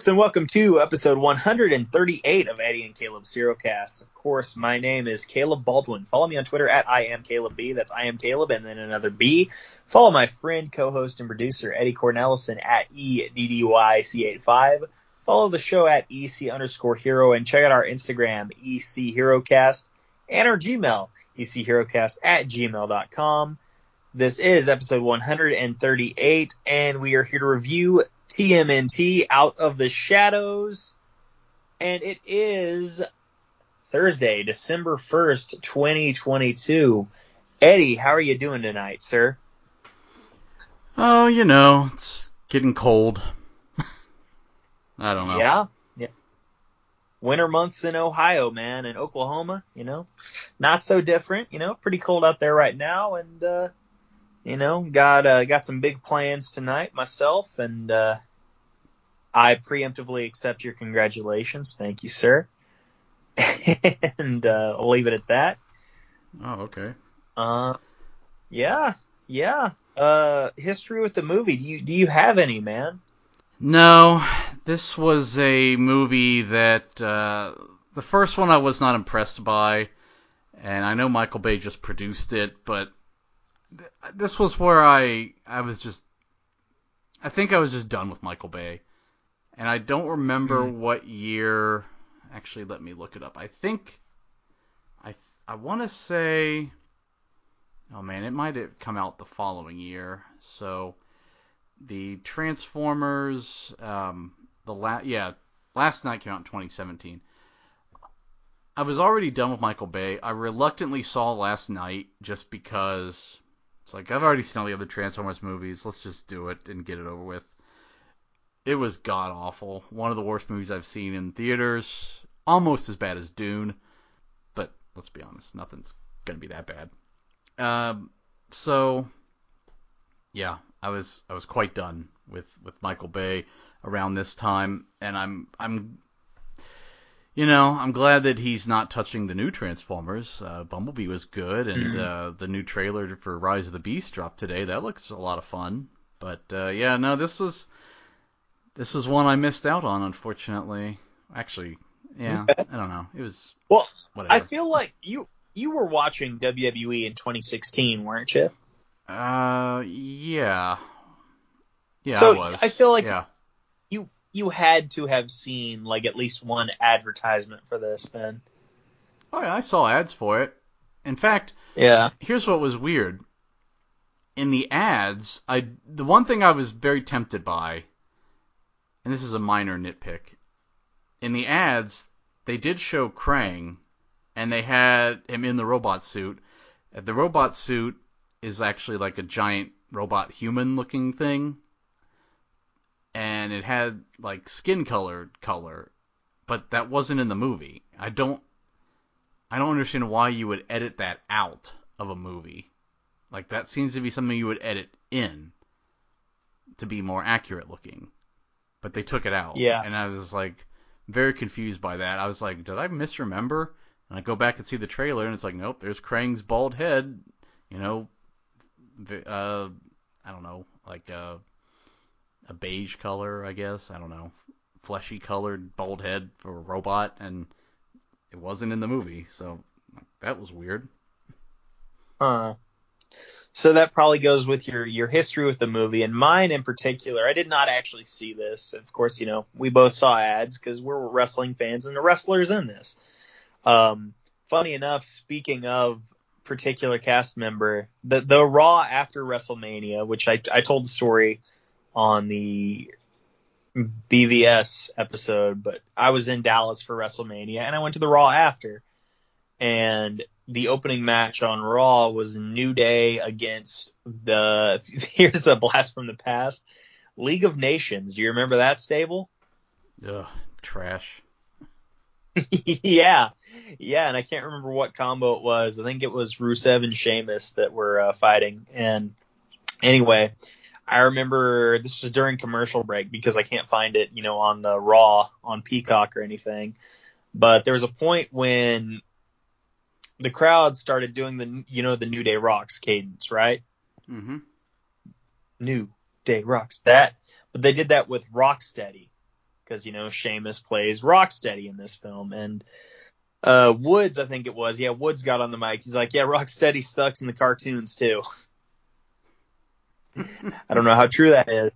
folks, and welcome to episode 138 of Eddie and Caleb's HeroCast. Of course, my name is Caleb Baldwin. Follow me on Twitter at I am Caleb B. That's I am Caleb and then another B. Follow my friend, co-host, and producer Eddie Cornelison at E EDDYC85. Follow the show at EC underscore hero and check out our Instagram, EC HeroCast, and our Gmail, ECHeroCast at gmail.com. This is episode 138, and we are here to review TMNT Out of the Shadows. And it is Thursday, December 1st, 2022. Eddie, how are you doing tonight, sir? Oh, you know, it's getting cold. I don't know. Yeah? Yeah. Winter months in Ohio, man, and Oklahoma, you know, not so different, you know, pretty cold out there right now. And, uh, you know, got, uh, got some big plans tonight myself and, uh, I preemptively accept your congratulations. Thank you, sir. and, uh, I'll leave it at that. Oh, okay. Uh, yeah, yeah. Uh, history with the movie. Do you, do you have any, man? No, this was a movie that uh, the first one I was not impressed by, and I know Michael Bay just produced it, but this was where I I was just I think I was just done with Michael Bay, and I don't remember Hmm. what year. Actually, let me look it up. I think I th- I want to say. Oh man, it might have come out the following year. So the Transformers, um, the la- yeah, Last Knight came out in 2017. I was already done with Michael Bay. I reluctantly saw Last Knight just because it's like I've already seen all the other Transformers movies. Let's just do it and get it over with. It was god awful. One of the worst movies I've seen in theaters. Almost as bad as Dune, but let's be honest, nothing's gonna be that bad. Um, so yeah, I was I was quite done with with Michael Bay around this time, and I'm I'm you know I'm glad that he's not touching the new Transformers. Uh, Bumblebee was good, and uh, the new trailer for Rise of the Beast dropped today. That looks a lot of fun. But uh, yeah, no, this was this was one I missed out on, unfortunately. Actually, yeah, I don't know. It was Well, whatever. I feel like you, you were watching WWE in 2016, weren't you? uh, yeah, yeah, So, I was. I feel like- yeah. You, had to have seen like at least one advertisement for this then. Oh yeah, I saw ads for it. In fact, Yeah. here's what was weird. In the ads, I the one thing I was very tempted by, and this is a minor nitpick. In the ads, they did show Krang, and they had him in the robot suit. The robot suit is actually like a giant robot human looking thing, and it had like skin colored color, but that wasn't in the movie. I don't I don't understand why you would edit that out of a movie. Like that seems to be something you would edit in to be more accurate looking. But they took it out. Yeah. And I was like very confused by that. I was like, did I misremember? And I go back and see the trailer and it's like, nope, there's Krang's bald head, you know, uh I don't know, like a a beige color, I guess. I don't know. Fleshy colored bald head for a robot and it wasn't in the movie, so that was weird. Huh. So that probably goes with your your history with the movie and mine in particular. I did not actually see this. Of course, you know we both saw ads because we're wrestling fans and the wrestlers in this. Um, funny enough, speaking of particular cast member, the the Raw after WrestleMania, which I I told the story on the BVS episode, but I was in Dallas for WrestleMania and I went to the Raw after, and the opening match on Raw was New Day against the here's a blast from the past League of Nations. Do you remember that stable? Ugh, trash. yeah, yeah, and I can't remember what combo it was. I think it was Rusev and Sheamus that were uh, fighting. And anyway, I remember this was during commercial break because I can't find it, you know, on the Raw on Peacock or anything. But there was a point when the crowd started doing the, you know, the New Day Rocks cadence, right? Mm-hmm. New Day Rocks. That, but they did that with Rocksteady because you know Sheamus plays Rocksteady in this film, and uh, Woods, I think it was, yeah, Woods got on the mic. He's like, yeah, Rocksteady sucks in the cartoons too. I don't know how true that is.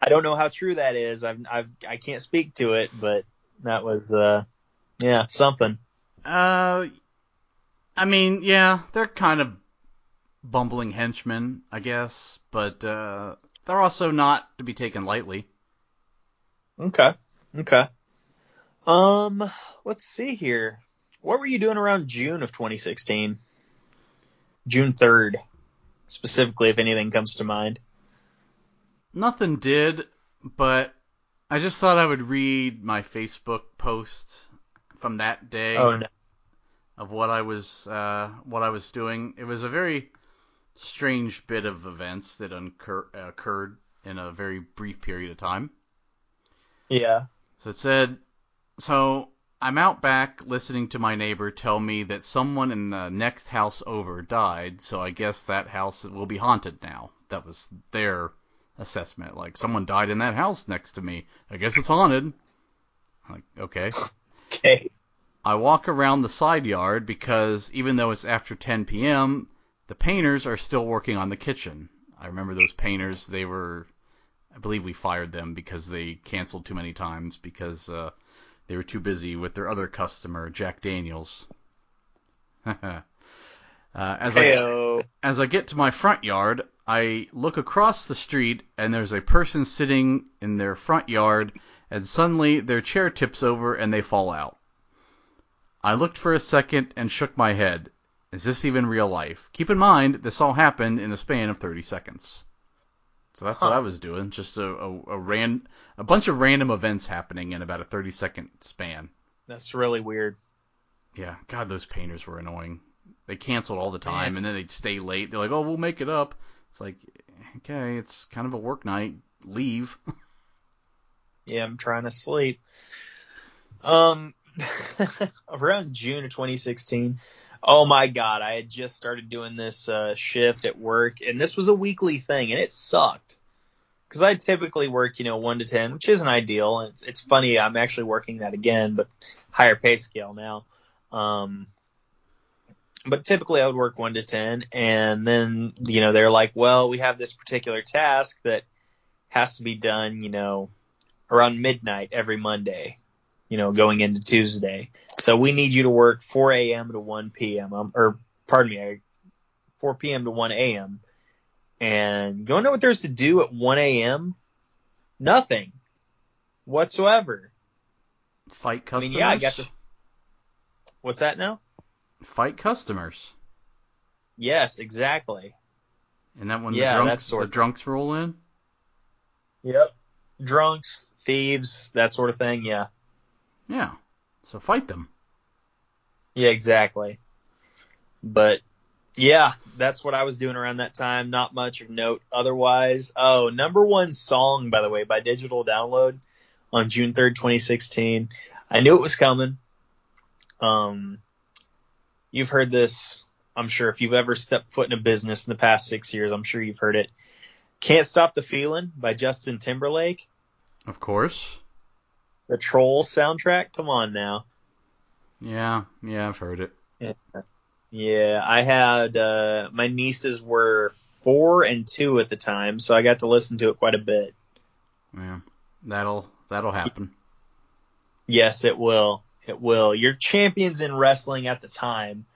I don't know how true that is. I've, I've, I can't speak to it, but that was, uh, yeah, something. Uh, I mean, yeah, they're kind of bumbling henchmen, I guess, but uh, they're also not to be taken lightly. Okay. Okay. Um, let's see here. What were you doing around June of 2016? June 3rd, specifically, if anything comes to mind. Nothing did, but I just thought I would read my Facebook post from that day Oh no. of what I was uh, what I was doing. It was a very strange bit of events that uncur- occurred in a very brief period of time. Yeah. So it said, so I'm out back listening to my neighbor tell me that someone in the next house over died, so I guess that house will be haunted now. That was their assessment. Like, someone died in that house next to me. I guess it's haunted. Like, okay. Okay. I walk around the side yard because even though it's after 10 p.m., the painters are still working on the kitchen. I remember those painters, they were I believe we fired them because they canceled too many times because uh, they were too busy with their other customer, Jack Daniels. uh, as I as I get to my front yard, I look across the street and there's a person sitting in their front yard, and suddenly their chair tips over and they fall out. I looked for a second and shook my head. Is this even real life? Keep in mind, this all happened in the span of 30 seconds. So that's what I was doing, just a, a, a ran a bunch of random events happening in about a 30 second span. That's really weird. Yeah, God, those painters were annoying. They canceled all the time, and then they'd stay late. They're like, "Oh, we'll make it up." It's like, okay, it's kind of a work night. Leave. Yeah, I'm trying to sleep. Um, around June of 2016. Oh my God, I had just started doing this uh, shift at work, and this was a weekly thing, and it sucked. Because I typically work, you know, one to ten, which isn't ideal. It's it's funny, I'm actually working that again, but higher pay scale now. Um, but typically I would work one to ten, and then you know they're like, well, we have this particular task that has to be done, you know, around midnight every Monday, you know, going into Tuesday. So we need you to work 4 a.m. to 1 p.m. Um, or pardon me, 4 p.m. to 1 a.m. And you don't know what there's to do at 1 a.m. Nothing whatsoever. Fight I customers. mean, yeah, I got to. What's that now? Fight customers. Yes, exactly. And that when Yeah, the drunks the drunks roll in. Yep. Drunks, thieves, that sort of thing. Yeah. Yeah. So fight them. Yeah, exactly. But yeah, that's what I was doing around that time. Not much of note otherwise. Oh, number one song, by the way, by digital download on June 3rd, 2016. I knew it was coming. Um, you've heard this, I'm sure if you've ever stepped foot in a business in the past six years, I'm sure you've heard it. Can't Stop the Feeling by Justin Timberlake. Of course. The Troll soundtrack. Come on now. Yeah. Yeah, I've heard it. Yeah, I had uh my nieces were four and two at the time, so I got to listen to it quite a bit. Yeah. That'll that'll happen. Yes, it will. It will. Your champions in wrestling at the time.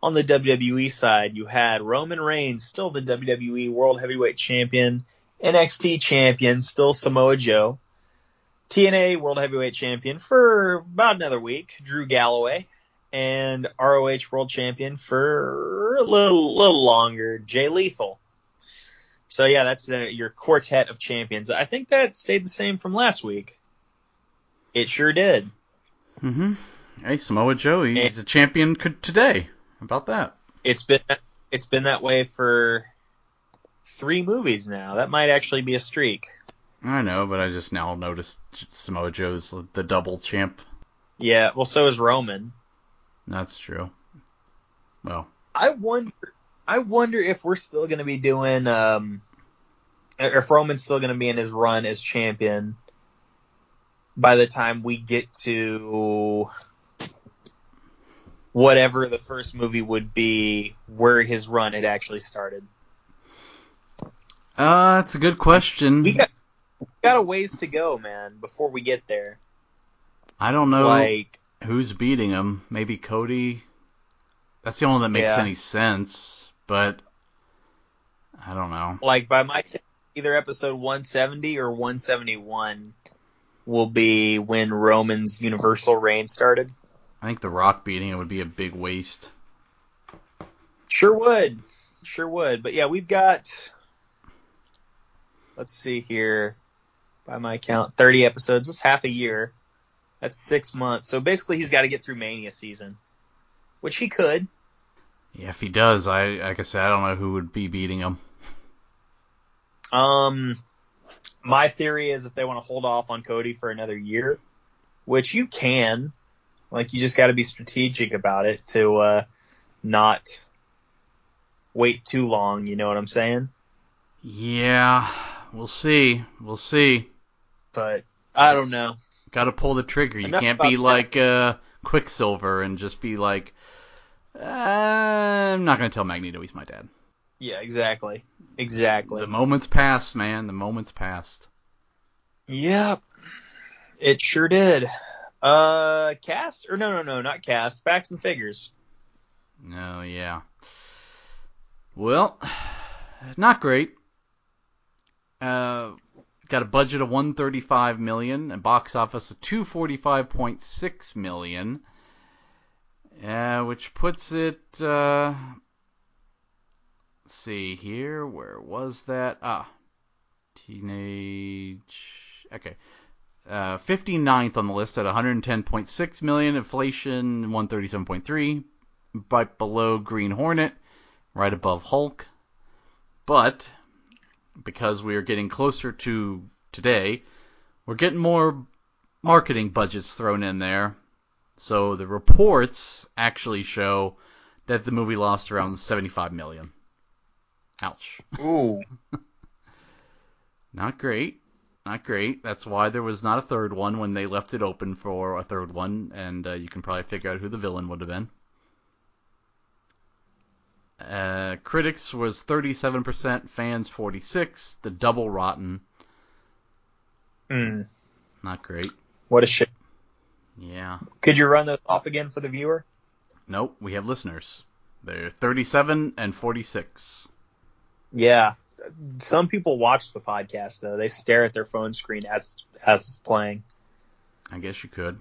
On the WWE side, you had Roman Reigns, still the WWE World Heavyweight Champion, NXT Champion, still Samoa Joe, TNA World Heavyweight Champion for about another week, Drew Galloway, and ROH World Champion for a little little longer, Jay Lethal. So yeah, that's uh, your quartet of champions. I think that stayed the same from last week. It sure did. Mm-hmm. Hey, Samoa Joe, he's a champion today. How about that? It's been it's been that way for three movies now. That might actually be a streak. I know, but I just now noticed Samoa Joe's the double champ. Yeah, well, so is Roman. That's true. Well, I wonder. I wonder if we're still going to be doing, um, if Roman's still going to be in his run as champion by the time we get to whatever the first movie would be, where his run had actually started. uh, that's a good question. We got we got a ways to go, man, before we get there. I don't know Like, who's beating him. Maybe Cody. That's the only one that makes Yeah. any sense. But I don't know. like by my count, either episode 170 or 171 will be when Roman's Universal reign started. I think The Rock beating it would be a big waste. Sure would. Sure would. But yeah, we've got let's see here. By my count, 30 episodes. That's half a year. That's six months. So basically he's got to get through Mania season. Which he could. Yeah, if he does, I like I said, I don't know who would be beating him. Um my theory is if they want to hold off on Cody for another year, which you can, like you just got to be strategic about it to uh not wait too long, you know what I'm saying? Yeah, we'll see. We'll see. But I don't know. Got to pull the trigger. You Enough can't be that. like uh, Quicksilver and just be like, uh, I'm not gonna tell Magneto he's my dad. Yeah, exactly. Exactly. The moment's passed, man. The moment's passed. Yep. It sure did. Uh cast or no no no, not cast. Facts and figures. No, yeah. Well, not great. Uh, got a budget of 135 million and box office of 245.6 million, uh, which puts it. Uh, let's see here. Where was that? Ah, teenage. Okay. Uh, 59th on the list at 110.6 million. Inflation 137.3 right below Green Hornet, right above Hulk. But because we are getting closer to today, we're getting more marketing budgets thrown in there. So the reports actually show that the movie lost around 75 million. Ouch. Ooh. Not great. Not great. That's why there was not a third one when they left it open for a third one, and uh, you can probably figure out who the villain would have been. Uh, critics was 37%, fans 46. The double rotten, Hmm. not great. What a shit. Yeah. Could you run those off again for the viewer? Nope. We have listeners. They're 37 and 46. Yeah. Some people watch the podcast though. They stare at their phone screen as as it's playing. I guess you could.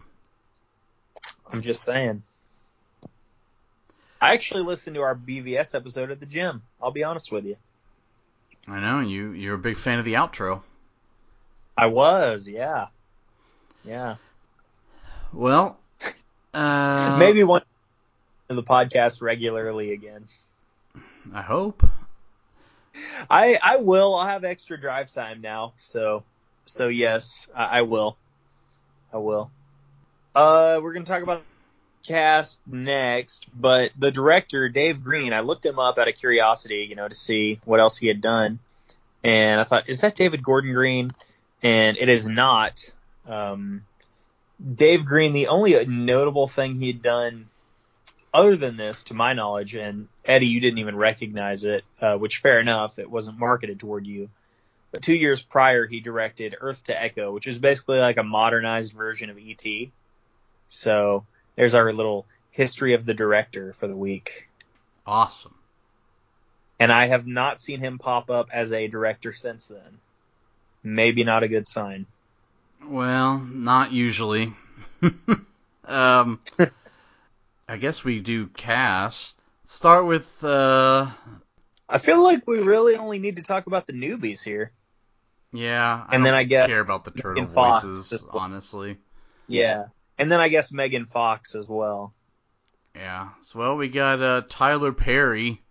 I'm just saying. I actually listened to our BVS episode at the gym. I'll be honest with you. I know you. You're a big fan of the outro. I was, yeah. Yeah. Well, uh, Maybe one of the podcast regularly again. I hope. I I will. I'll have extra drive time now, so so yes, I, I will. I will. Uh, we're gonna talk about cast next, but the director Dave Green, I looked him up out of curiosity, you know, to see what else he had done, and I thought, is that David Gordon Green? And it is not. Um, Dave Green, the only notable thing he had done other than this, to my knowledge, and Eddie, you didn't even recognize it, uh, which fair enough, it wasn't marketed toward you. But two years prior, he directed Earth to Echo, which is basically like a modernized version of ET. So there's our little history of the director for the week. Awesome. And I have not seen him pop up as a director since then. Maybe not a good sign. Well, not usually. um, I guess we do cast. Start with uh, I feel like we really only need to talk about the newbies here. yeah. I And then don't I get care about the turtle voices, honestly. Yeah. And then I guess Megan Fox as well. Yeah. So well, we got uh, Tyler Perry,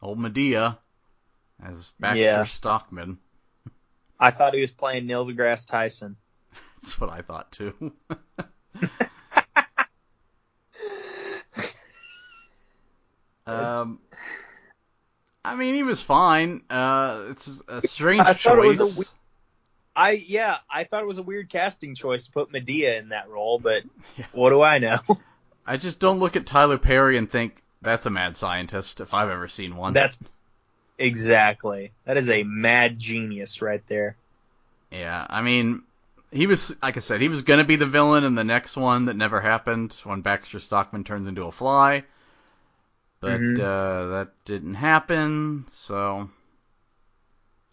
old Madea. as Baxter Yeah. Stockman. I thought he was playing Neil deGrasse Tyson. That's what I thought too. Um, I mean, he was fine. Uh, it's a strange I choice. thought it was a we- I yeah, I thought it was a weird casting choice to put Madea in that role, but Yeah. what do I know? I just don't look at Tyler Perry and think that's a mad scientist if I've ever seen one. That's exactly. That is a mad genius right there. Yeah, I mean, he was like I said, he was gonna be the villain in the next one that never happened when Baxter Stockman turns into a fly, but Mhm. uh, that didn't happen. So,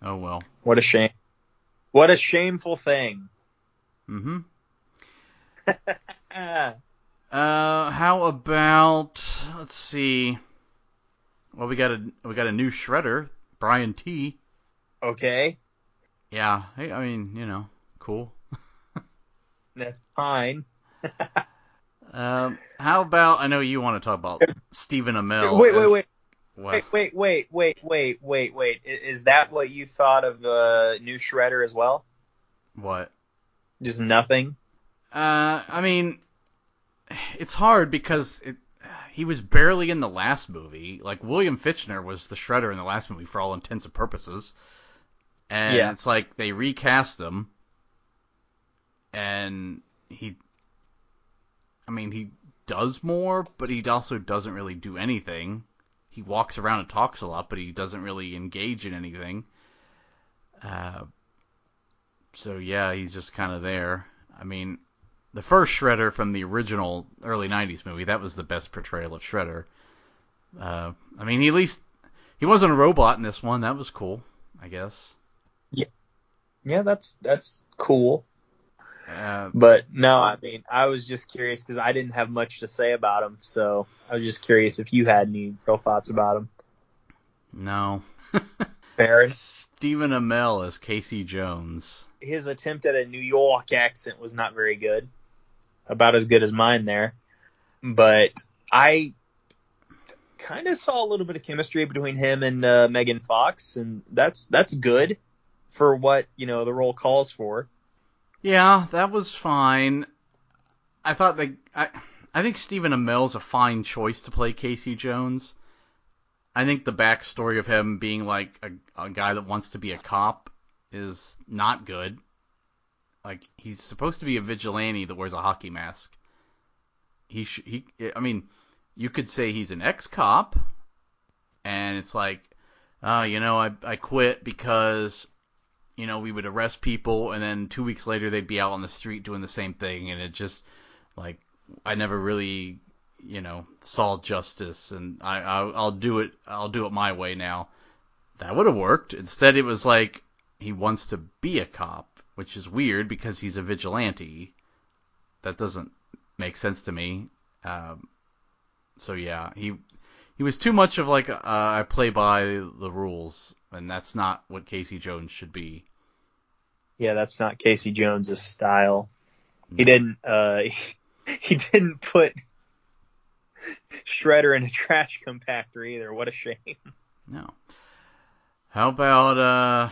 oh well. What a shame. What a shameful thing. hmm Ah, Uh, how about let's see. Well, we got a we got a new shredder, Brian Tee okay, Yeah, hey, I mean, you know, cool. that's fine. Um, how about I know you want to talk about Stephen Amell. wait, wait, wait? Wait, wait, wait, wait, wait, wait, wait. Is that what you thought of uh, new Shredder as well? What? Just nothing. Uh, I mean, it's hard because it, he was barely in the last movie. Like William Fichtner was the Shredder in the last movie for all intents and purposes, and Yeah. it's like they recast him, and he, I mean, he does more, but he also doesn't really do anything. He walks around and talks a lot, but he doesn't really engage in anything. Uh, so yeah, he's just kind of there. I mean, the first Shredder from the original early '90s movie, that was the best portrayal of Shredder. Uh, I mean, he at least he wasn't a robot in this one. That was cool, I guess. Yeah, that's that's cool. Uh, But no, I mean, I was just curious because I didn't have much to say about him, so I was just curious if you had any real thoughts about him. no. Enough. Stephen Amell as Casey Jones. His attempt at a New York accent was not very good. About as good as mine there. But I kind of saw a little bit of chemistry between him and uh, Megan Fox, and that's that's good for what you know the role calls for. Yeah, that was fine. I thought that I I think Stephen Amell's a fine choice to play Casey Jones. I think the backstory of him being like a, a guy that wants to be a cop is not good. Like he's supposed to be a vigilante that wears a hockey mask. He sh- he I mean, you could say he's an ex-cop and it's like uh, you know, I I quit because you know, we would arrest people and then two weeks later they'd be out on the street doing the same thing and it just like I never really you know saw justice and I I'll, I'll do it I'll do it my way now. That would have worked. Instead it was like he wants to be a cop, which is weird because he's a vigilante. That doesn't make sense to me. Um, so yeah, he he was too much of like uh, I play by the rules, and that's not what Casey Jones should be. Yeah, that's not Casey Jones's style. He didn't uh he didn't put Shredder in a trash compactor either. What a shame. No. How about uh?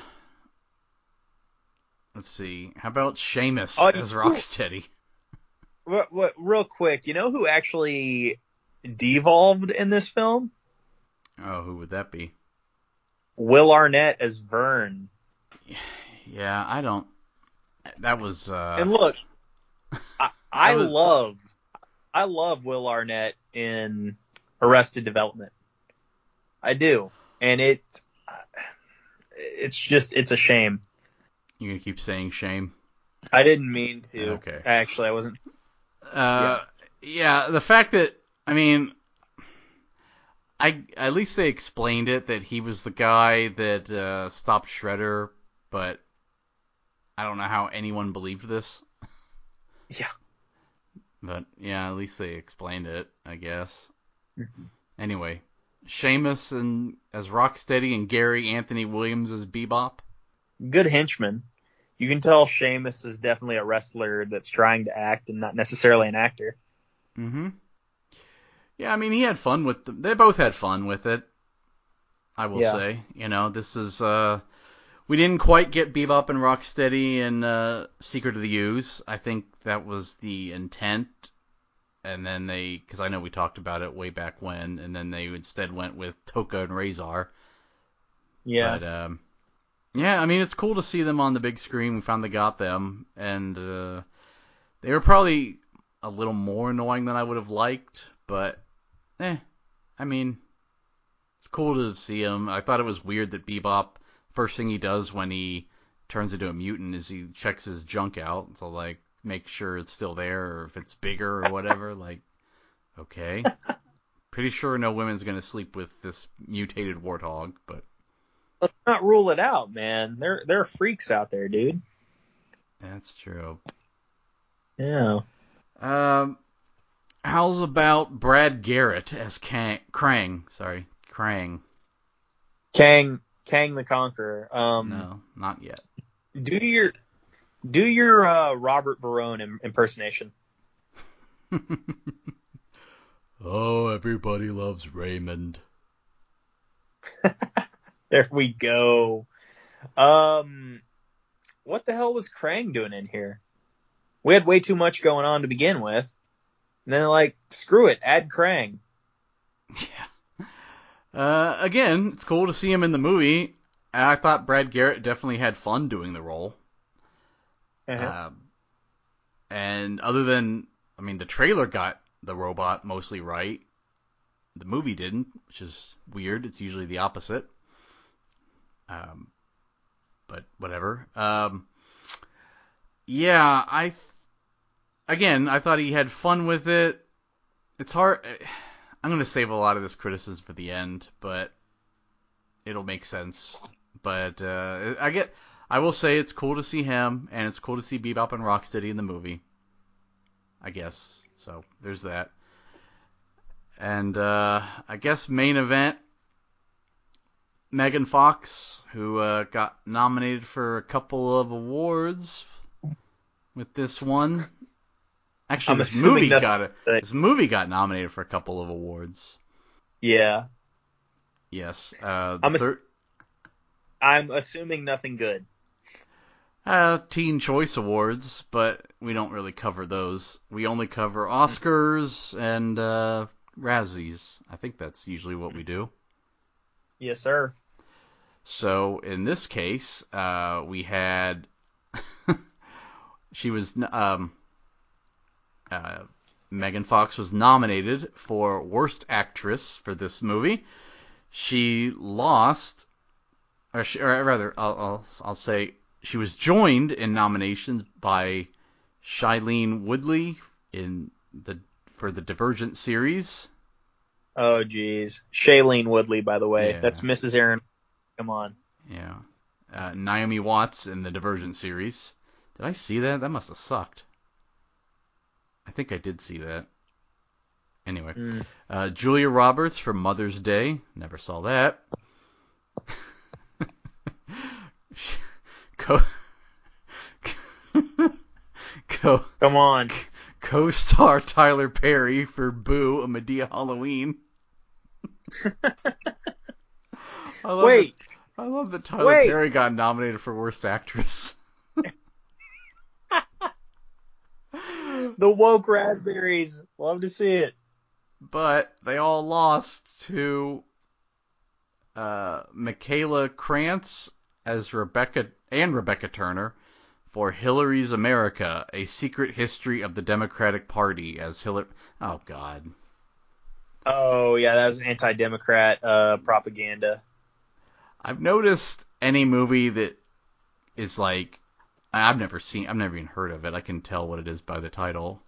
Let's see. How about Sheamus Oh, as Rocksteady? What, what real quick, you know who actually devolved in this film? Oh, who would that be? Will Arnett as Vern. Yeah, I don't. That was uh. and look, I, I was- love I love Will Arnett in Arrested Development. I do. And it it's just it's a shame. You're gonna keep saying shame? I didn't mean to. Okay. Actually, I wasn't Uh, yeah. The fact that I mean, I at least they explained it that he was the guy that uh, stopped Shredder, but I don't know how anyone believed this. Yeah. But yeah, at least they explained it, I guess. Mhm. Anyway, Sheamus and as Rocksteady and Gary Anthony Williams as Bebop. good henchman. You can tell Sheamus is definitely a wrestler that's trying to act and not necessarily an actor. Mm-hmm. Yeah, I mean he had fun with them. They both had fun with it. I will Yeah. say. You know, this is uh we didn't quite get Bebop and Rocksteady and uh Secret of the Ooze. I think that was the intent. And then they, because I know we talked about it way back when, and then they instead went with Tokka and Rahzar. Yeah. But um, yeah, I mean it's cool to see them on the big screen. We finally got them, and uh, they were probably a little more annoying than I would have liked, but eh, I mean it's cool to see him. I thought it was weird that Bebop first thing he does when he turns into a mutant is he checks his junk out to like make sure it's still there or if it's bigger or whatever. like, okay. Pretty sure no woman's gonna sleep with this mutated warthog, but Let's not rule it out, man. There there are freaks out there, dude. that's true. Yeah. Um, how's about Brad Garrett as Kang, Krang? Sorry, Krang. Kang Kang the Conqueror. Um No, not yet. do your do your uh, Robert Barone im- impersonation. oh, everybody loves Raymond. There we go. Um what the hell was Krang doing in here? We had way too much going on to begin with. And then like, screw it, add Krang. Yeah. Uh, again, it's cool to see him in the movie. And I thought Brad Garrett definitely had fun doing the role. Uh-huh. Um, and other than, I mean, the trailer got the robot mostly right. The movie didn't, which is weird. It's usually the opposite. Um, but whatever. Um, yeah, I, again, I thought he had fun with it. It's hard. I'm gonna save a lot of this criticism for the end, but it'll make sense. But uh, I get, I will say it's cool to see him, and it's cool to see Bebop and Rocksteady in the movie. I guess so. There's that. And uh, I guess main event, Megan Fox, who uh, got nominated for a couple of awards with this one. Actually, I'm this movie nothing- got a, this movie got nominated for a couple of awards. Yeah. Yes, uh, I'm ass- third, I'm assuming nothing good. uh, Teen Choice Awards, but we don't really cover those. We only cover Oscars and uh, Razzies. I think that's usually what we do. Yes, sir. So in this case, uh, we had she was um, uh, Megan Fox was nominated for Worst Actress for this movie. She lost, or, she, or rather, I'll, I'll I'll say she was joined in nominations by Shailene Woodley in the for the Divergent series. Oh, geez. Shailene Woodley, by the way. Yeah. That's Mrs. Aaron. Come on. Yeah. Uh, Naomi Watts in the Divergent series. Did I see that? That must have sucked. I think I did see that. Anyway, Mm. uh, Julia Roberts for Mother's Day. Never saw that. Co- Co- Come on. co-star Tyler Perry for Boo, a Madea Halloween. I love Wait. that, I love that Tyler Wait. Perry got nominated for Worst Actress. The woke raspberries. Love to see it. but they all lost to uh, Michaela Krantz as Rebecca and Rebecca Turner for Hillary's America: A Secret History of the Democratic Party as Hillary. Oh God. Oh, yeah, that was anti-democrat uh, propaganda. I've noticed any movie that is like I've never seen I've never even heard of it. I can tell what it is by the title.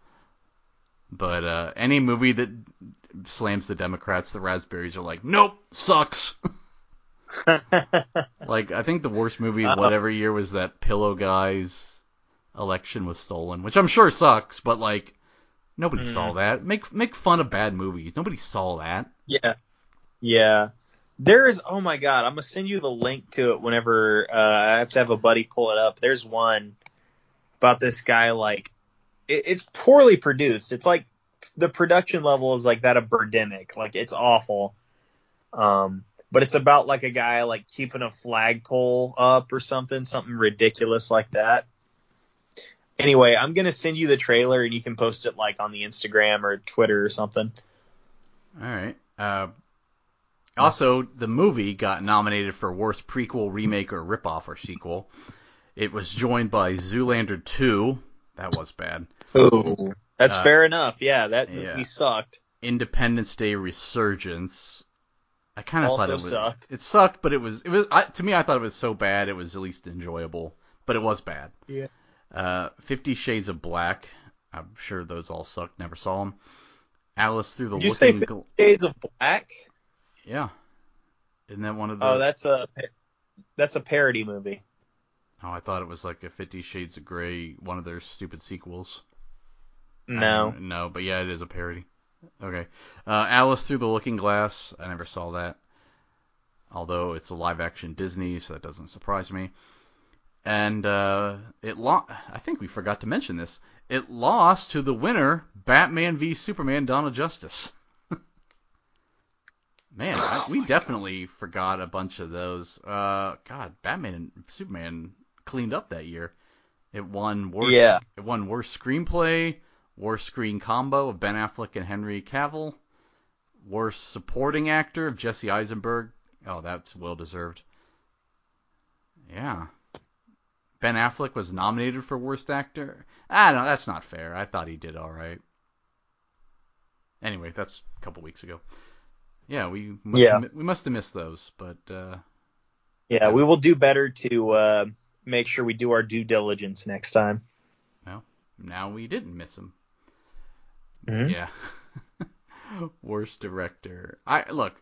But uh, any movie that slams the Democrats, the Raspberries are like, nope, sucks. like I think the worst movie of Uh-oh. whatever year was that Pillow Guys election was stolen, which I'm sure sucks, but like nobody Mhm. saw that. Make make fun of bad movies. Nobody saw that. yeah. Yeah. There's, oh my god, I'm to send you the link to it whenever uh, I have to have a buddy pull it up. There's one about this guy, like, it, it's poorly produced. It's like, the production level is like that of Birdemic. Like, it's awful. Um, but it's about like a guy like keeping a flagpole up or something, something ridiculous like that. Anyway, I'm gonna send you the trailer and you can post it like on the Instagram or Twitter or something. All right. Uh, also, the movie got nominated for worst prequel, remake, or ripoff or sequel. It was joined by Zoolander 2. That was bad. Oh, that's Uh, fair enough. Yeah, that yeah. movie sucked. Independence Day Resurgence. I kind of thought it was sucked. it sucked, but it was it was I, to me I thought it was so bad it was at least enjoyable, but it was bad. Yeah. Uh, Fifty Shades of Black. I'm sure those all sucked. Never saw them. Alice Through the Did you say Looking. Fifty Gl- Shades of Black? Yeah. Isn't that one of the? Oh, that's a that's a parody movie. Oh, I thought it was like a Fifty Shades of Grey, one of their stupid sequels. No. no, but yeah, it is a parody. Okay. Uh, Alice Through the Looking Glass. I never saw that. Although it's a live action Disney, so that doesn't surprise me. And uh, it lo- I think we forgot to mention this. It lost to the winner, Batman v Superman: Dawn of Justice. Man, I, we definitely forgot a bunch of those. Uh, God, Batman and Superman cleaned up that year. It won worst. Yeah. It won worst screenplay, worst screen combo of Ben Affleck and Henry Cavill, worst supporting actor of Jesse Eisenberg. Oh, that's well deserved. Yeah. Ben Affleck was nominated for worst actor. Ah, no, that's not fair. I thought he did all right. Anyway, that's a couple weeks ago. Yeah, we must Yeah. have, we must have missed those, but uh, Yeah, we will do better to uh, make sure we do our due diligence next time. Well, now we didn't miss them. Mhm. Yeah. Worst director. I look.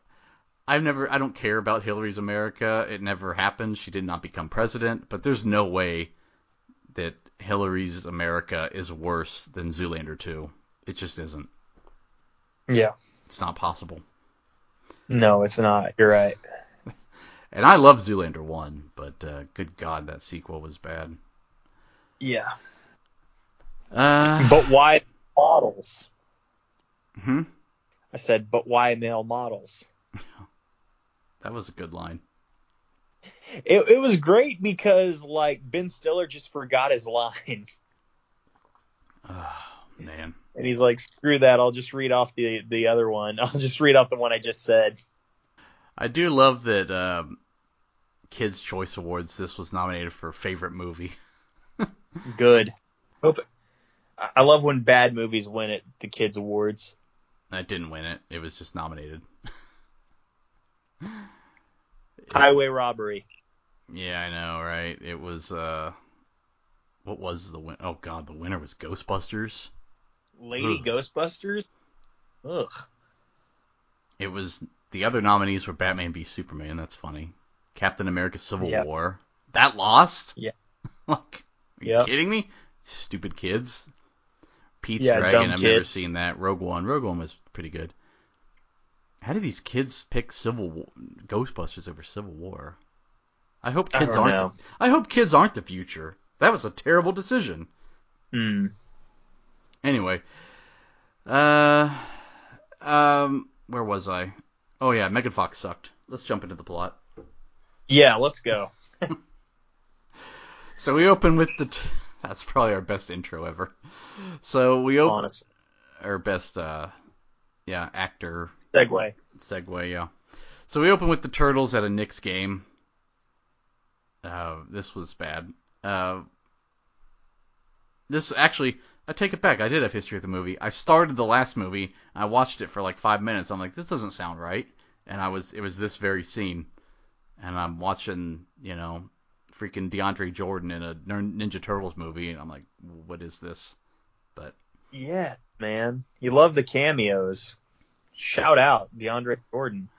I've never. I don't care about Hillary's America. It never happened. She did not become president. But there's no way that Hillary's America is worse than Zoolander 2. It just isn't. Yeah. It's not possible. No, it's not. You're right. And I love Zoolander 1, but uh, good God, that sequel was bad. Yeah. Uh, But why models? hmm? I said, but why male models? That was a good line. It, it was great because like Ben Stiller just forgot his line, man. and he's like, "Screw that! I'll just read off the the other one. I'll just read off the one I just said." I do love that um, Kids' Choice Awards. This was nominated for favorite movie. Good. Hope. I love when bad movies win at the kids awards. That didn't win it. It was just nominated. Highway robbery. Yeah, I know, right? It was uh, what was the win? Oh God, the winner was Ghostbusters. Lady Ugh. Ghostbusters. Ugh. It was the other nominees were Batman v Superman. That's funny. Captain America: Civil Yeah. War. That lost. Yeah. like, are you kidding me? Stupid kids. Pete's Yeah, Dragon. I've never seen that. Rogue One. Rogue One was pretty good. How do these kids pick Civil War, Ghostbusters over Civil War? I hope kids don't aren't. The, I hope kids aren't the future. That was a terrible decision. Hmm. Anyway, uh, um, where was I? Oh yeah, Megan Fox sucked. Let's jump into the plot. Yeah, let's go. So we open with the. T- that's probably our best intro ever. So we open our best, uh, yeah, actor Segway. Segway, Yeah. So we open with the Turtles at a Knicks game. Uh, this was bad. Uh, this actually, I take it back. I did have history of the movie. I started the last movie. I watched it for like five minutes. I'm like, this doesn't sound right. And I was, it was this very scene. And I'm watching, you know, freaking DeAndre Jordan in a Ninja Turtles movie, and I'm like, what is this? But Yeah, man. You love the cameos. Shout out DeAndre Jordan.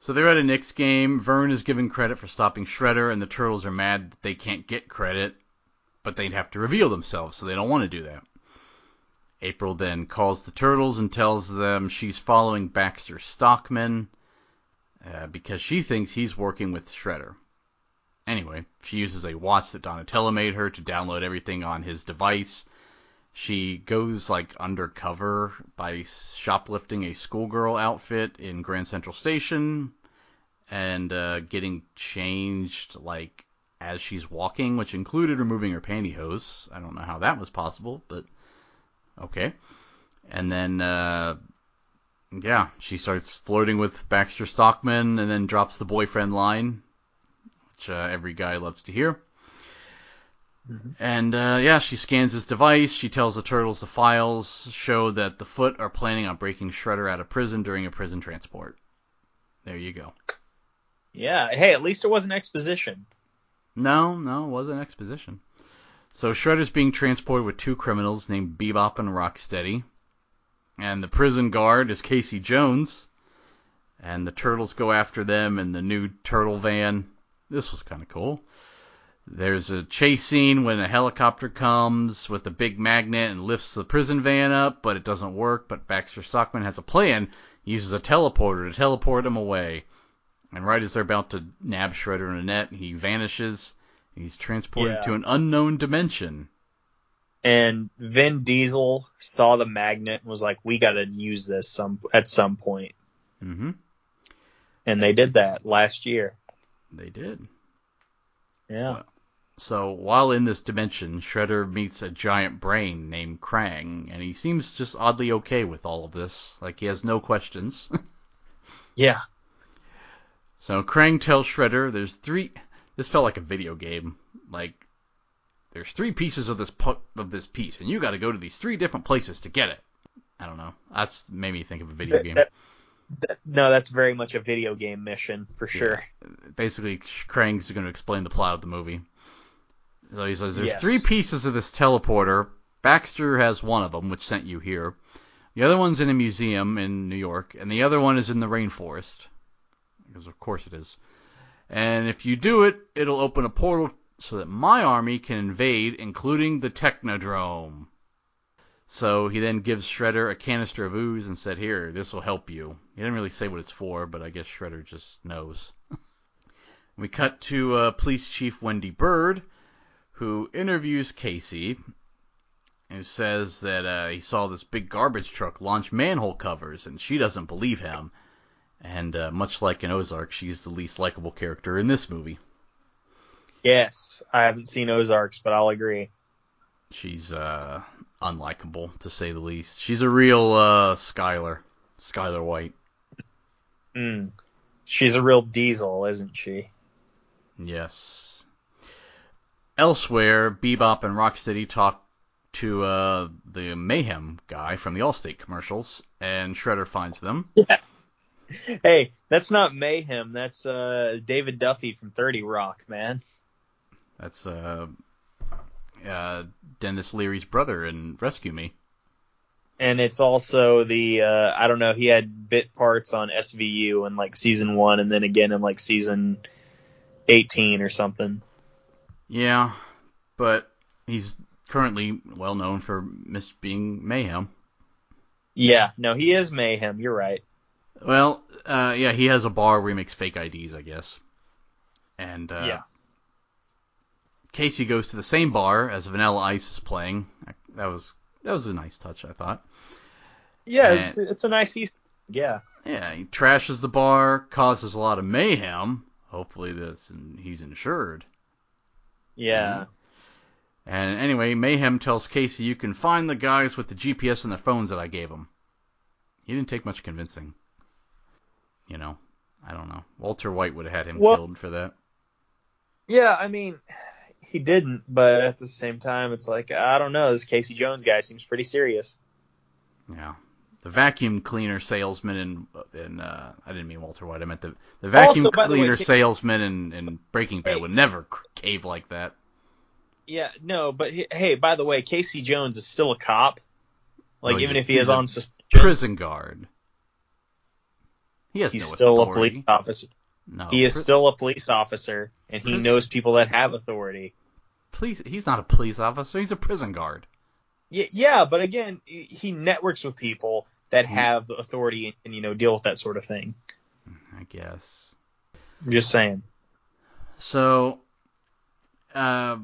So they're at a Knicks game. Vern is given credit for stopping Shredder, and the Turtles are mad that they can't get credit, but they'd have to reveal themselves, so they don't want to do that. April then calls the Turtles and tells them she's following Baxter Stockman uh, because she thinks he's working with Shredder. Anyway, she uses a watch that Donatello made her to download everything on his device. She goes like undercover by shoplifting a schoolgirl outfit in Grand Central Station, and uh, getting changed like as she's walking, which included removing her pantyhose. I don't know how that was possible, but okay. And then, uh, yeah, she starts flirting with Baxter Stockman and then drops the boyfriend line, which uh, every guy loves to hear. And uh, yeah, she scans his device. She tells the turtles the files show that the Foot are planning on breaking Shredder out of prison during a prison transport. There you go. Yeah. Hey, at least it wasn't exposition. No, no, it wasn't an exposition. So Shredder's being transported with two criminals named Bebop and Rocksteady. And the prison guard is Casey Jones. And the turtles go after them in the new turtle van. This was kind of cool. There's a chase scene when a helicopter comes with a big magnet and lifts the prison van up, but it doesn't work. But Baxter Stockman has a plan. He uses a teleporter to teleport him away. And right as they're about to nab Shredder in a net, he vanishes. He's transported Yeah. to an unknown dimension. And Vin Diesel saw the magnet and was like, "We got to use this some at some point." Mm-hmm. And they did that last year. They did. Yeah. So while in this dimension, Shredder meets a giant brain named Krang, and he seems just oddly okay with all of this. Like he has no questions. Yeah. So Krang tells Shredder there's three. This felt like a video game. Like there's three pieces of this pu- of this piece, and you got to go to these three different places to get it. I don't know. That's made me think of a video That- game. that- that- no, that's very much a video game mission for sure. basically Krang's going to explain the plot of the movie. So he says there's Yes. three pieces of this teleporter. Baxter has one of them, which sent you here. The other one's in a museum in New York, and the other one is in the rainforest. Because of course it is. And if you do it, it'll open a portal so that my army can invade, including the Technodrome. So he then gives Shredder a canister of ooze and said, "Here, this will help you." He didn't really say what it's for, but I guess Shredder just knows. we cut to uh, Police Chief Wendy Bird, who interviews Casey, who says that uh, he saw this big garbage truck launch manhole covers, and she doesn't believe him. And uh, much like in Ozark, she's the least likable character in this movie. Yes, I haven't seen Ozarks, but I'll agree. She's uh, unlikable, to say the least. She's a real uh, Skyler. Skyler White. Mm. She's a real diesel, isn't she? Yes. Elsewhere, Bebop and Rocksteady talk to uh, the Mayhem guy from the Allstate commercials, and Shredder finds them. Hey, that's not Mayhem. That's uh, David Duffy from 30 Rock, man. That's uh, uh, Denis Leary's brother in Rescue Me. And it's also the uh, I don't know. He had bit parts on SVU in like season one, and then again in like season 18 or something. Yeah, but he's currently well known for mis- being Mayhem. Yeah, no, he is Mayhem. You're right. Well, uh, yeah, he has a bar where he makes fake IDs, I guess. And uh, Yeah. Casey goes to the same bar as Vanilla Ice is playing. That was that was a nice touch, I thought. Yeah, And- it's it's a nice egg, Yeah. Yeah, he trashes the bar, causes a lot of mayhem. Hopefully, that's he's insured. Yeah. And anyway, Mayhem tells Casey you can find the guys with the GPS and the phones that I gave him. He didn't take much convincing. You know, I don't know. Walter White would have had him Well- killed for that. Yeah, I mean, he didn't, but at the same time, it's like I don't know. This Casey Jones guy seems pretty serious. Yeah. The vacuum cleaner salesman in in uh, I didn't mean Walter White. I meant the the vacuum Also, by the way, cleaner salesman in, in Breaking Bad Hey. would never cave like that. Yeah, no, but he- hey, by the way, Casey Jones is still a cop. Like No, even if he is on suspension, Prison guard. He has he's no still a police officer. No, he is still a police officer, and he Prison- knows people that have authority. police. He's not a police officer. He's a prison guard. Yeah, yeah, but again, he networks with people that have authority and, and you know deal with that sort of thing. I guess. I'm just saying. So, uh,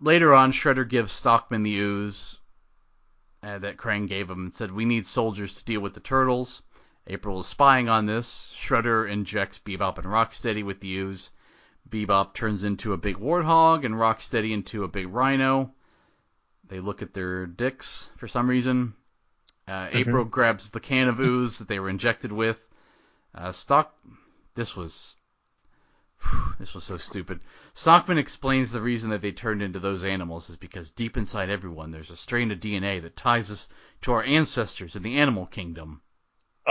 later on, Shredder gives Stockman the ooze uh, that Krang gave him and said, "We need soldiers to deal with the turtles." April is spying on this. Shredder injects Bebop and Rocksteady with the ooze. Bebop turns into a big warthog and Rocksteady into a big rhino. They look at their dicks for some reason. Uh, April grabs the can of ooze that they were injected with. Uh, Stock, this was, this was so stupid. Stockman explains the reason that they turned into those animals is because deep inside everyone there's a strain of DNA that ties us to our ancestors in the animal kingdom.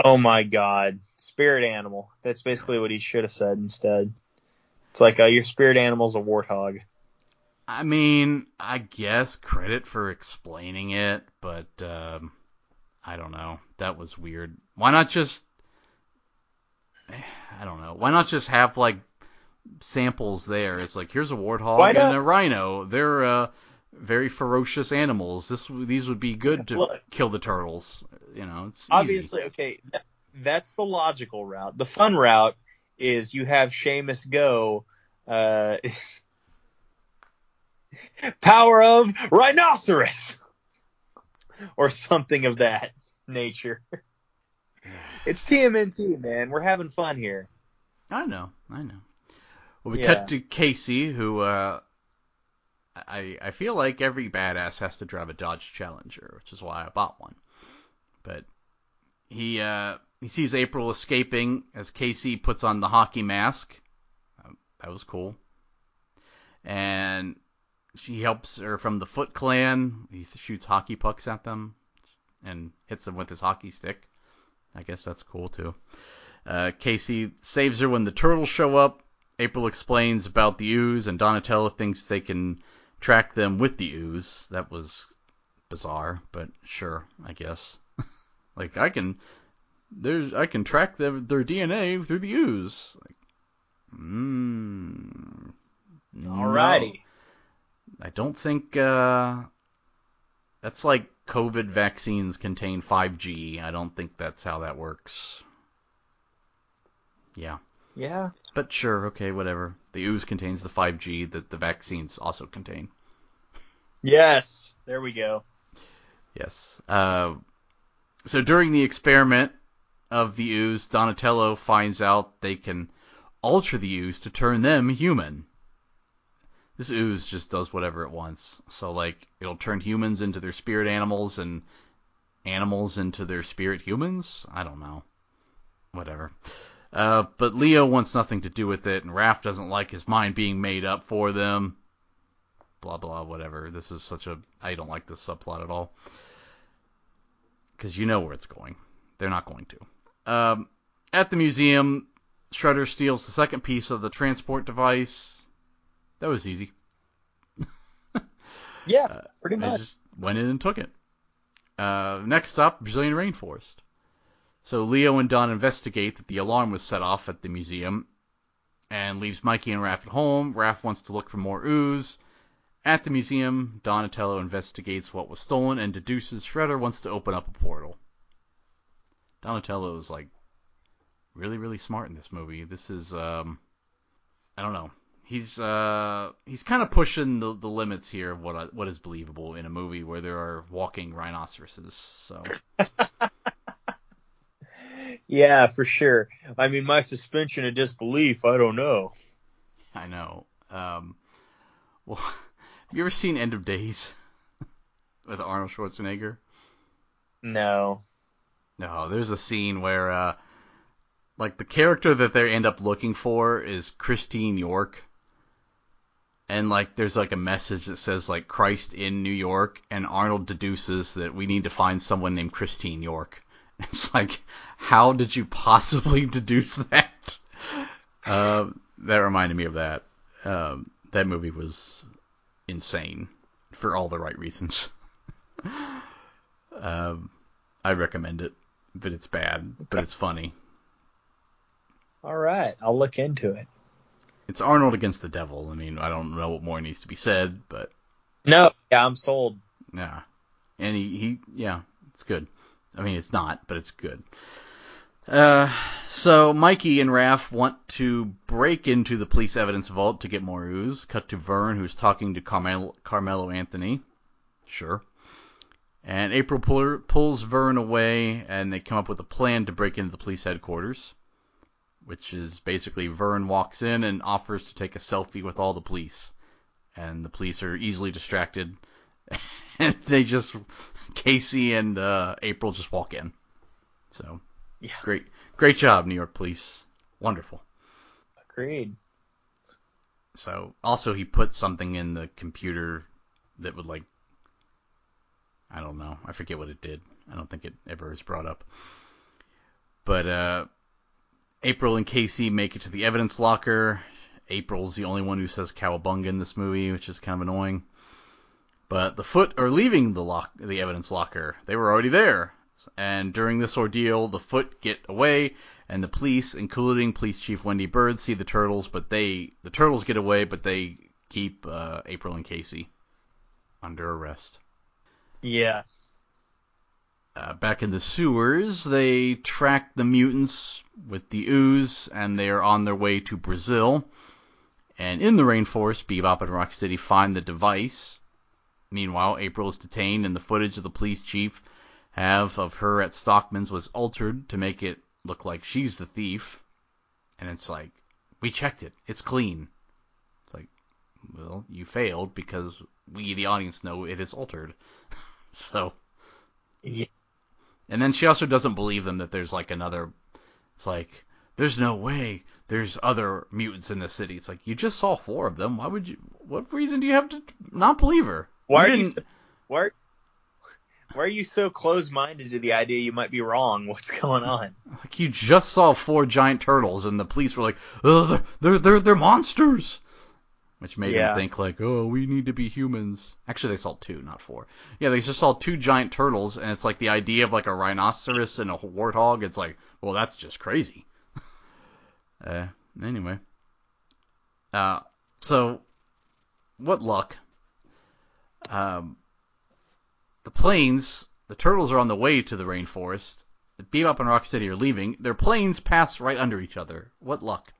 Oh my god. Spirit animal. That's basically what he should have said instead. It's like uh, your spirit animal's a warthog. I mean, I guess credit for explaining it, but um, I don't know. That was weird. Why not just I don't know. Why not just have like samples there? It's like here's a warthog and a rhino. They're uh, very ferocious animals. This these would be good to Look. kill the turtles. You know, it's easy. Obviously, okay, that, that's the logical route. The fun route is you have Sheamus go, uh, power of rhinoceros, or something of that nature. It's TMNT, man. We're having fun here. I know, I know. Well, we Yeah. cut to Casey, who uh, I I feel like every badass has to drive a Dodge Challenger, which is why I bought one. But he uh, he sees April escaping as Casey puts on the hockey mask. Um, that was cool. And she helps her from the Foot Clan. He shoots hockey pucks at them and hits them with his hockey stick. I guess that's cool too. Uh, Casey saves her when the turtles show up. April explains about the ooze, and Donatello thinks they can track them with the ooze. That was bizarre, but sure, I guess. like I can, there's I can track them, their DNA through the ooze. Like, mm, no. Alrighty. I don't think uh, that's like COVID vaccines contain 5G. I don't think that's how that works. Yeah. Yeah. But sure, okay, whatever. The ooze contains the 5G that the vaccines also contain. Yes. There we go. Yes. Uh, so during the experiment of the ooze, Donatello finds out they can alter the ooze to turn them human. This ooze just does whatever it wants. So, like, it'll turn humans into their spirit animals and animals into their spirit humans? I don't know. Whatever. Uh, but Leo wants nothing to do with it, and Raph doesn't like his mind being made up for them. Blah blah whatever. This is such a I don't like this subplot at all. Because you know where it's going. They're not going to. Um, at the museum, Shredder steals the second piece of the transport device. That was easy. Yeah. Uh, pretty I much. just went in and took it. Uh, next up, Brazilian rainforest. So Leo and Don investigate that the alarm was set off at the museum, and leaves Mikey and Raph at home. Raph wants to look for more ooze. At the museum, Donatello investigates what was stolen and deduces Shredder wants to open up a portal. Donatello is like really, really smart in this movie. This is um, I don't know. He's uh he's kind of pushing the, the limits here of what what is believable in a movie where there are walking rhinoceroses. So Yeah, for sure. I mean, my suspension of disbelief, I don't know. I know. Um, well, have you ever seen End of Days with Arnold Schwarzenegger? No. No, there's a scene where uh, like the character that they end up looking for is Christine York. And like there's like a message that says like Christ in New York and Arnold deduces that we need to find someone named Christine York. It's like how did you possibly deduce that? Um, that reminded me of that. Um, that movie was insane for all the right reasons. um, I recommend it, but it's bad, but it's funny. All right. I'll look into it. It's Arnold against the devil. I mean, I don't know what more needs to be said, but No. Yeah, I'm sold. yeah. And he, he yeah, it's good. I mean, it's not, but it's good. Uh, so Mikey and Raph want to break into the police evidence vault to get more ooze. Cut to Vern, who's talking to Carmelo, Carmelo Anthony. Sure. And April pull, pulls Vern away, and they come up with a plan to break into the police headquarters, which is basically Vern walks in and offers to take a selfie with all the police, and the police are easily distracted, and they just Casey and uh, April just walk in. So Yeah. great, great job, New York Police, wonderful. Agreed. So also he put something in the computer that would like I don't know. I forget what it did. I don't think it ever is brought up. But uh April and Casey make it to the evidence locker. April's the only one who says cowabunga in this movie, which is kind of annoying. But the foot are leaving the lock the evidence locker. They were already there. And during this ordeal, the foot get away, and the police, including Police Chief Wendy Bird, see the turtles, but they the turtles get away, but they keep uh, April and Casey under arrest. Yeah. Uh, back in the sewers, they track the mutants with the ooze, and they are on their way to Brazil. And in the rainforest, Bebop and Rocksteady find the device. Meanwhile, April is detained, and the footage of the police chief have of her at Stockman's was altered to make it look like she's the thief. And it's like, we checked it. It's clean. It's like, well, you failed because we, the audience, know it is altered. so. Yeah. And then she also doesn't believe them that there's like another. It's like there's no way there's other mutants in the city. It's like you just saw four of them. Why would you? What reason do you have to not believe her? Why are you so, why, why are you so close minded to the idea you might be wrong? What's going on? Like you just saw four giant turtles, and the police were like, "Oh, they're they're they're, they're monsters," which made Yeah. them think like, "Oh, we need to be humans." Actually, they saw two, not four. Yeah, they just saw two giant turtles, and it's like the idea of like a rhinoceros and a warthog. It's like, well, that's just crazy. uh, anyway, uh, so what luck? Um, the planes, the turtles are on the way to the rainforest. The Bebop and Rocksteady are leaving. Their planes pass right under each other. What luck?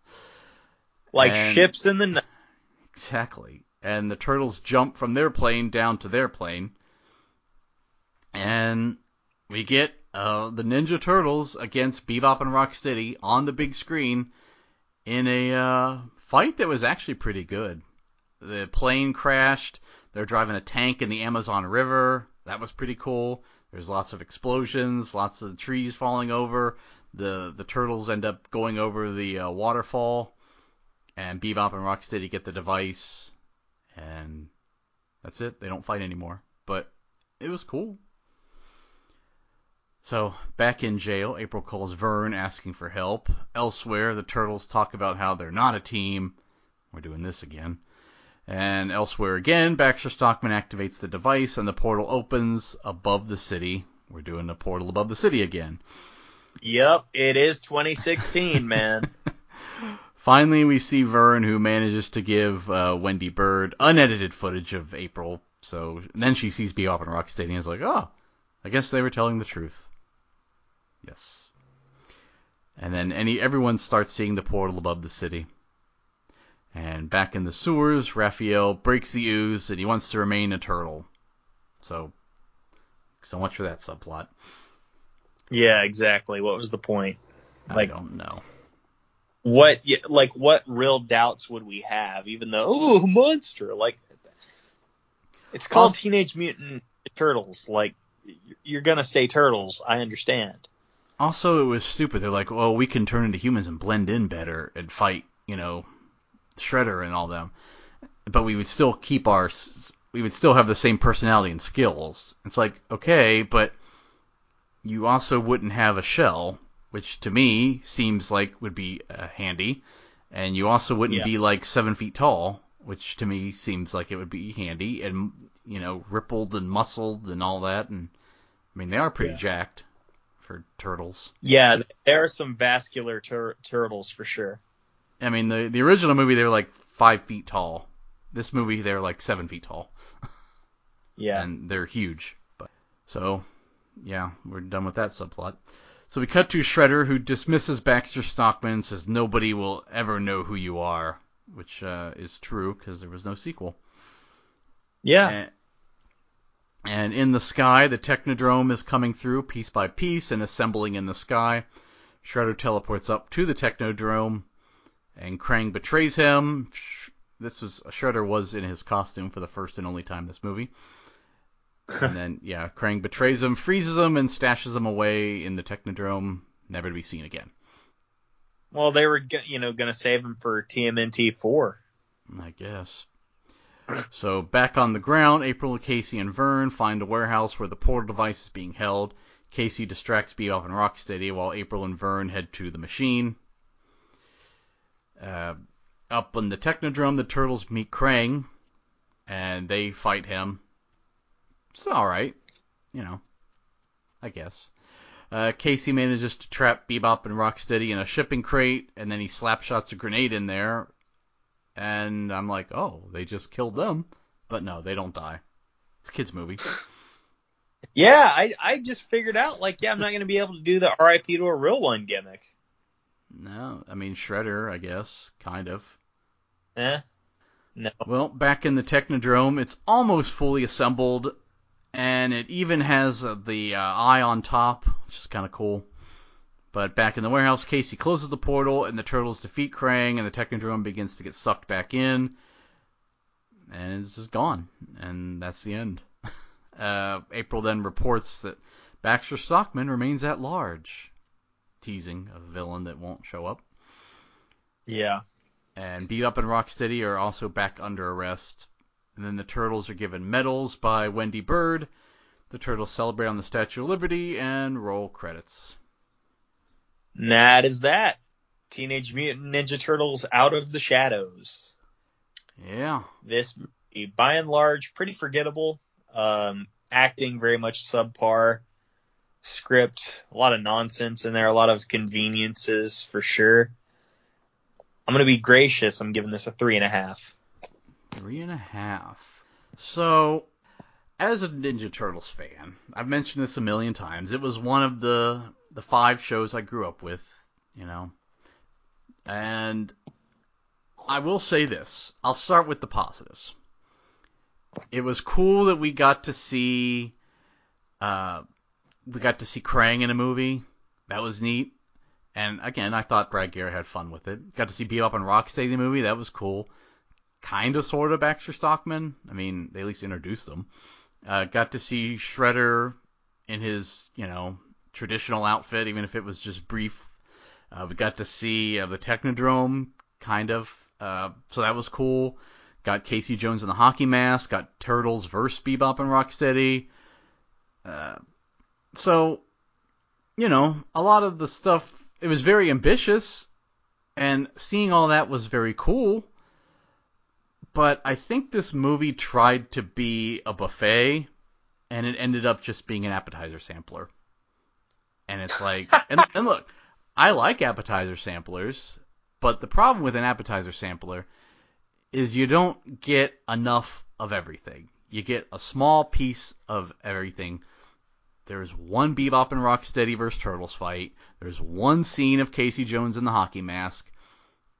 Like And- ships in the night. Exactly. And the turtles jump from their plane down to their plane. And we get uh, the Ninja Turtles against Bebop and Rocksteady on the big screen in a uh, fight that was actually pretty good. The plane crashed. They're driving a tank in the Amazon River. That was pretty cool. There's lots of explosions, lots of trees falling over. The the turtles end up going over the uh, waterfall and Bebop and Rocksteady get the device, and that's it. They don't fight anymore. But it was cool. So back in jail, April calls Vern asking for help. Elsewhere, the turtles talk about how they're not a team. We're doing this again. And elsewhere again, Baxter Stockman activates the device, and the portal opens above the city. We're doing the portal above the city again. Yep, it is 2016, man. Finally, we see Vern, who manages to give uh, Wendy Bird unedited footage of April. So and then she sees Bebop and Rocksteady and is like, "Oh, I guess they were telling the truth." Yes. And then any everyone starts seeing the portal above the city. And back in the sewers, Raphael breaks the ooze and he wants to remain a turtle. So, so much for that subplot. yeah, exactly. What was the point? Like- I don't know. What, like, what real doubts would we have? Even though, oh, monster! Like, it's called Also- Teenage Mutant Turtles. Like, you're gonna stay turtles. I understand. Also, it was stupid. They're like, well, we can turn into humans and blend in better and fight, you know, Shredder and all them. But we would still keep our, we would still have the same personality and skills. It's like, okay, but you also wouldn't have a shell, which to me seems like would be uh, handy. And you also wouldn't Yeah. be like seven feet tall, which to me seems like it would be handy. And, you know, rippled and muscled and all that. And, I mean, they are pretty Yeah. jacked for turtles. Yeah, there are some vascular tur- turtles for sure. I mean, the the original movie they were like five feet tall. This movie they're like seven feet tall, Yeah. and they're huge. But so, yeah, we're done with that subplot. So we cut to Shredder, who dismisses Baxter Stockman and says nobody will ever know who you are, which uh, is true because there was no sequel. yeah. And, And in the sky, the Technodrome is coming through piece by piece and assembling in the sky. Shredder teleports up to the Technodrome, and Krang betrays him. This was Shredder was in his costume for the first and only time this movie. and then yeah, Krang betrays him, freezes him, and stashes him away in the Technodrome, never to be seen again. Well, they were you know going to save him for TMNT four. I guess. So back on the ground, April, Casey, and Vern find a warehouse where the portal device is being held. Casey distracts Bebop and Rocksteady while April and Vern head to the machine. Uh, up on the Technodrome, the turtles meet Krang, and they fight him. It's alright, you know, I guess. Uh, Casey manages to trap Bebop and Rocksteady in a shipping crate, and then he slapshots a grenade in there. And I'm like, oh, they just killed them. But no, they don't die. It's a kids' movie. Yeah, I I just figured out like yeah I'm not going to be able to do the RIP to a real one gimmick. No, I mean Shredder, I guess, kind of. Eh? No. Well, back in the Technodrome, it's almost fully assembled, and it even has uh, the uh, eye on top, which is kind of cool. But back in the warehouse, Casey closes the portal, and the turtles defeat Krang, and the Technodrome begins to get sucked back in, and it's just gone, and that's the end. Uh, April then reports that Baxter Stockman remains at large, teasing a villain that won't show up. Yeah. And Bebop and Rocksteady are also back under arrest. And then the Turtles are given medals by Wendy Bird. The Turtles celebrate on the Statue of Liberty and roll credits. And that is that. Teenage Mutant Ninja Turtles Out of the Shadows. Yeah. This, by and large, pretty forgettable. Um, acting very much subpar. Script, a lot of nonsense in there, a lot of conveniences for sure. I'm gonna be gracious. I'm giving this a three and a half. Three and a half. So, as a Ninja Turtles fan, I've mentioned this a million times. It was one of the the five shows I grew up with, you know. And I will say this. I'll start with the positives. It was cool that we got to see uh we got to see Krang in a movie. That was neat. And again, I thought Brad Garrett had fun with it. Got to see Bebop and Rocksteady in the movie. That was cool. Kind of, sort of Baxter Stockman. I mean, they at least introduced them. Uh, got to see Shredder in his, you know, traditional outfit, even if it was just brief. Uh, we got to see uh, the Technodrome, kind of. Uh, so that was cool. Got Casey Jones in the hockey mask. Got Turtles versus Bebop and Rocksteady. So, you know, a lot of the stuff it was very ambitious, and seeing all that was very cool. But I think this movie tried to be a buffet, and it ended up just being an appetizer sampler. And it's like, and, and look, I like appetizer samplers, but the problem with an appetizer sampler is you don't get enough of everything. You get a small piece of everything. There's one Bebop and Rocksteady versus Turtles fight. There's one scene of Casey Jones in the hockey mask.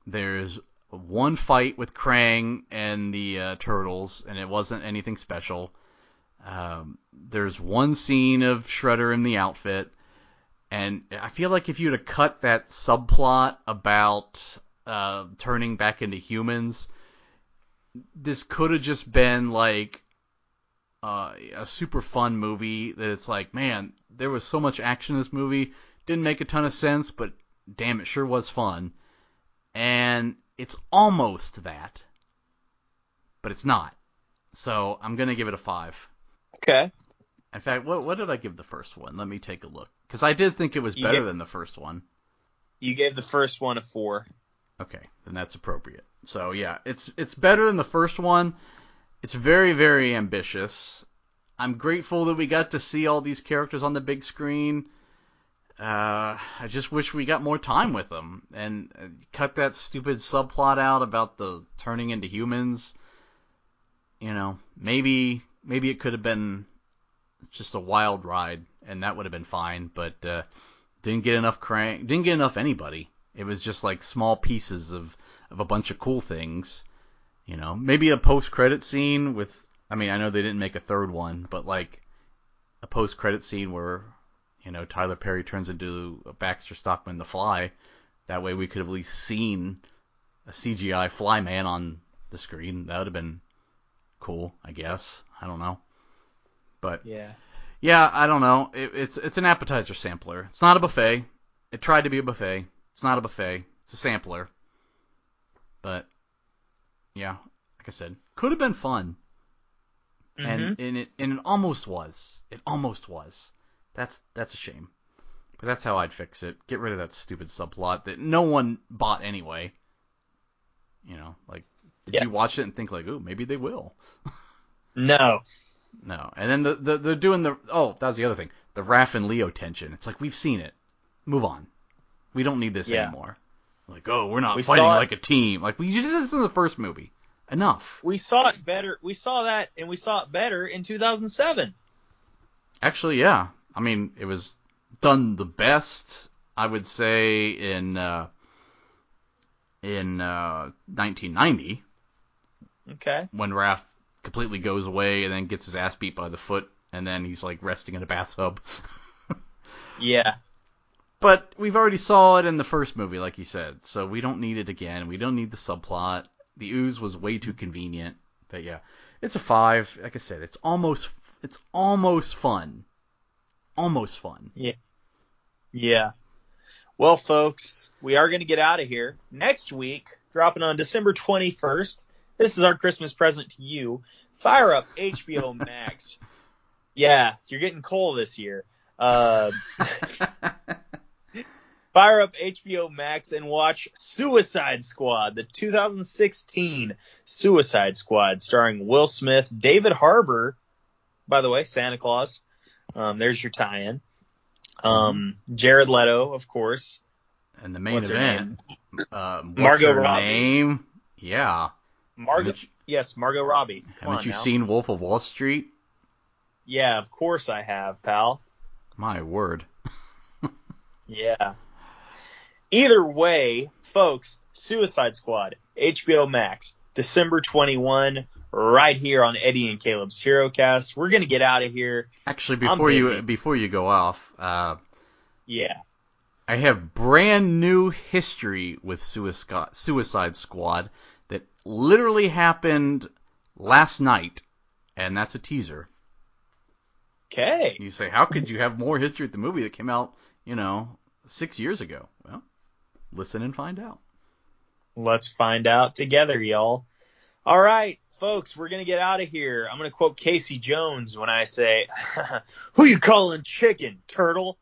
There's one fight with Krang and the uh, Turtles, and it wasn't anything special. Um, there's one scene of Shredder in the outfit, and I feel like if you'd have cut that subplot about uh, turning back into humans, this could have just been like uh, a super fun movie that it's like, man, there was so much action in this movie. Didn't make a ton of sense, but damn, it sure was fun. And it's almost that, but it's not. So I'm gonna give it a five. Okay. In fact, what what did I give the first one? Let me take a look, because I did think it was You better gave- than the first one. You gave the first one a four. Okay, then that's appropriate. So yeah, it's it's better than the first one. It's very very ambitious. I'm grateful that we got to see all these characters on the big screen. Uh, I just wish we got more time with them and uh, cut that stupid subplot out about the turning into humans. You know, maybe maybe it could have been just a wild ride and that would have been fine, but uh, didn't get enough Krang, didn't get enough anybody. It was just like small pieces of of a bunch of cool things. You know, maybe a post credit scene with I mean, I know they didn't make a third one, but like a post-credit scene where you know Tyler Perry turns into a Baxter Stockman the Fly. That way, we could have at least seen a CGI Fly Man on the screen. That would have been cool, I guess. I don't know, but Yeah. yeah, I don't know. It, it's it's an appetizer sampler. It's not a buffet. It tried to be a buffet. It's not a buffet. It's a sampler. But yeah, like I said, could have been fun, Mhm. and and it and it almost was. It almost was. That's that's a shame. But that's how I'd fix it. Get rid of that stupid subplot that no one bought anyway. You know, like did Yeah. you watch it and think like, ooh, maybe they will? no. No. And then the, the they're doing the oh, that was the other thing. The Raph and Leo tension. It's like we've seen it. Move on. We don't need this Yeah. anymore. Like, oh, we're not We fighting like a team. Like we did this in the first movie. Enough. We saw it better. We saw that, and we saw it better in 2007. Actually, yeah. I mean, it was done the best, I would say, in uh, in uh, 1990 Okay. when Raph completely goes away and then gets his ass beat by the foot, and then he's like resting in a bathtub. Yeah. But we've already saw it in the first movie, like you said, so we don't need it again. We don't need the subplot. The ooze was way too convenient. But yeah, it's a five. Like I said, it's almost it's almost fun. Almost fun. Yeah. Yeah. Well, folks, we are going to get out of here next week, dropping on December 21st. This is our Christmas present to you. Fire up HBO Max. yeah, you're getting coal this year. Uh, fire up HBO Max and watch Suicide Squad, the 2016 Suicide Squad, starring Will Smith, David Harbour, by the way, Santa Claus. Um, there's your tie-in. Um, Jared Leto, of course. And the main What's event, uh, what's Margot Robbie. name? Yeah. Margot, yes, Margot Robbie. Come haven't you now. seen Wolf of Wall Street? Yeah, of course I have, pal. My word. Yeah. Either way, folks, Suicide Squad, HBO Max, December 21, right here on Eddie and Caleb's HeroCast. We're gonna get out of here. Actually, before you before you go off, uh, Yeah. I have brand new history with Suicide Suicide Squad that literally happened last night, and that's a teaser. Okay. You say, how could you have more history with the movie that came out, you know, six years ago? Well, listen and find out. Let's find out together, y'all. All right, folks, we're gonna get out of here. I'm gonna quote Casey Jones when I say, "Who you calling chicken, turtle?"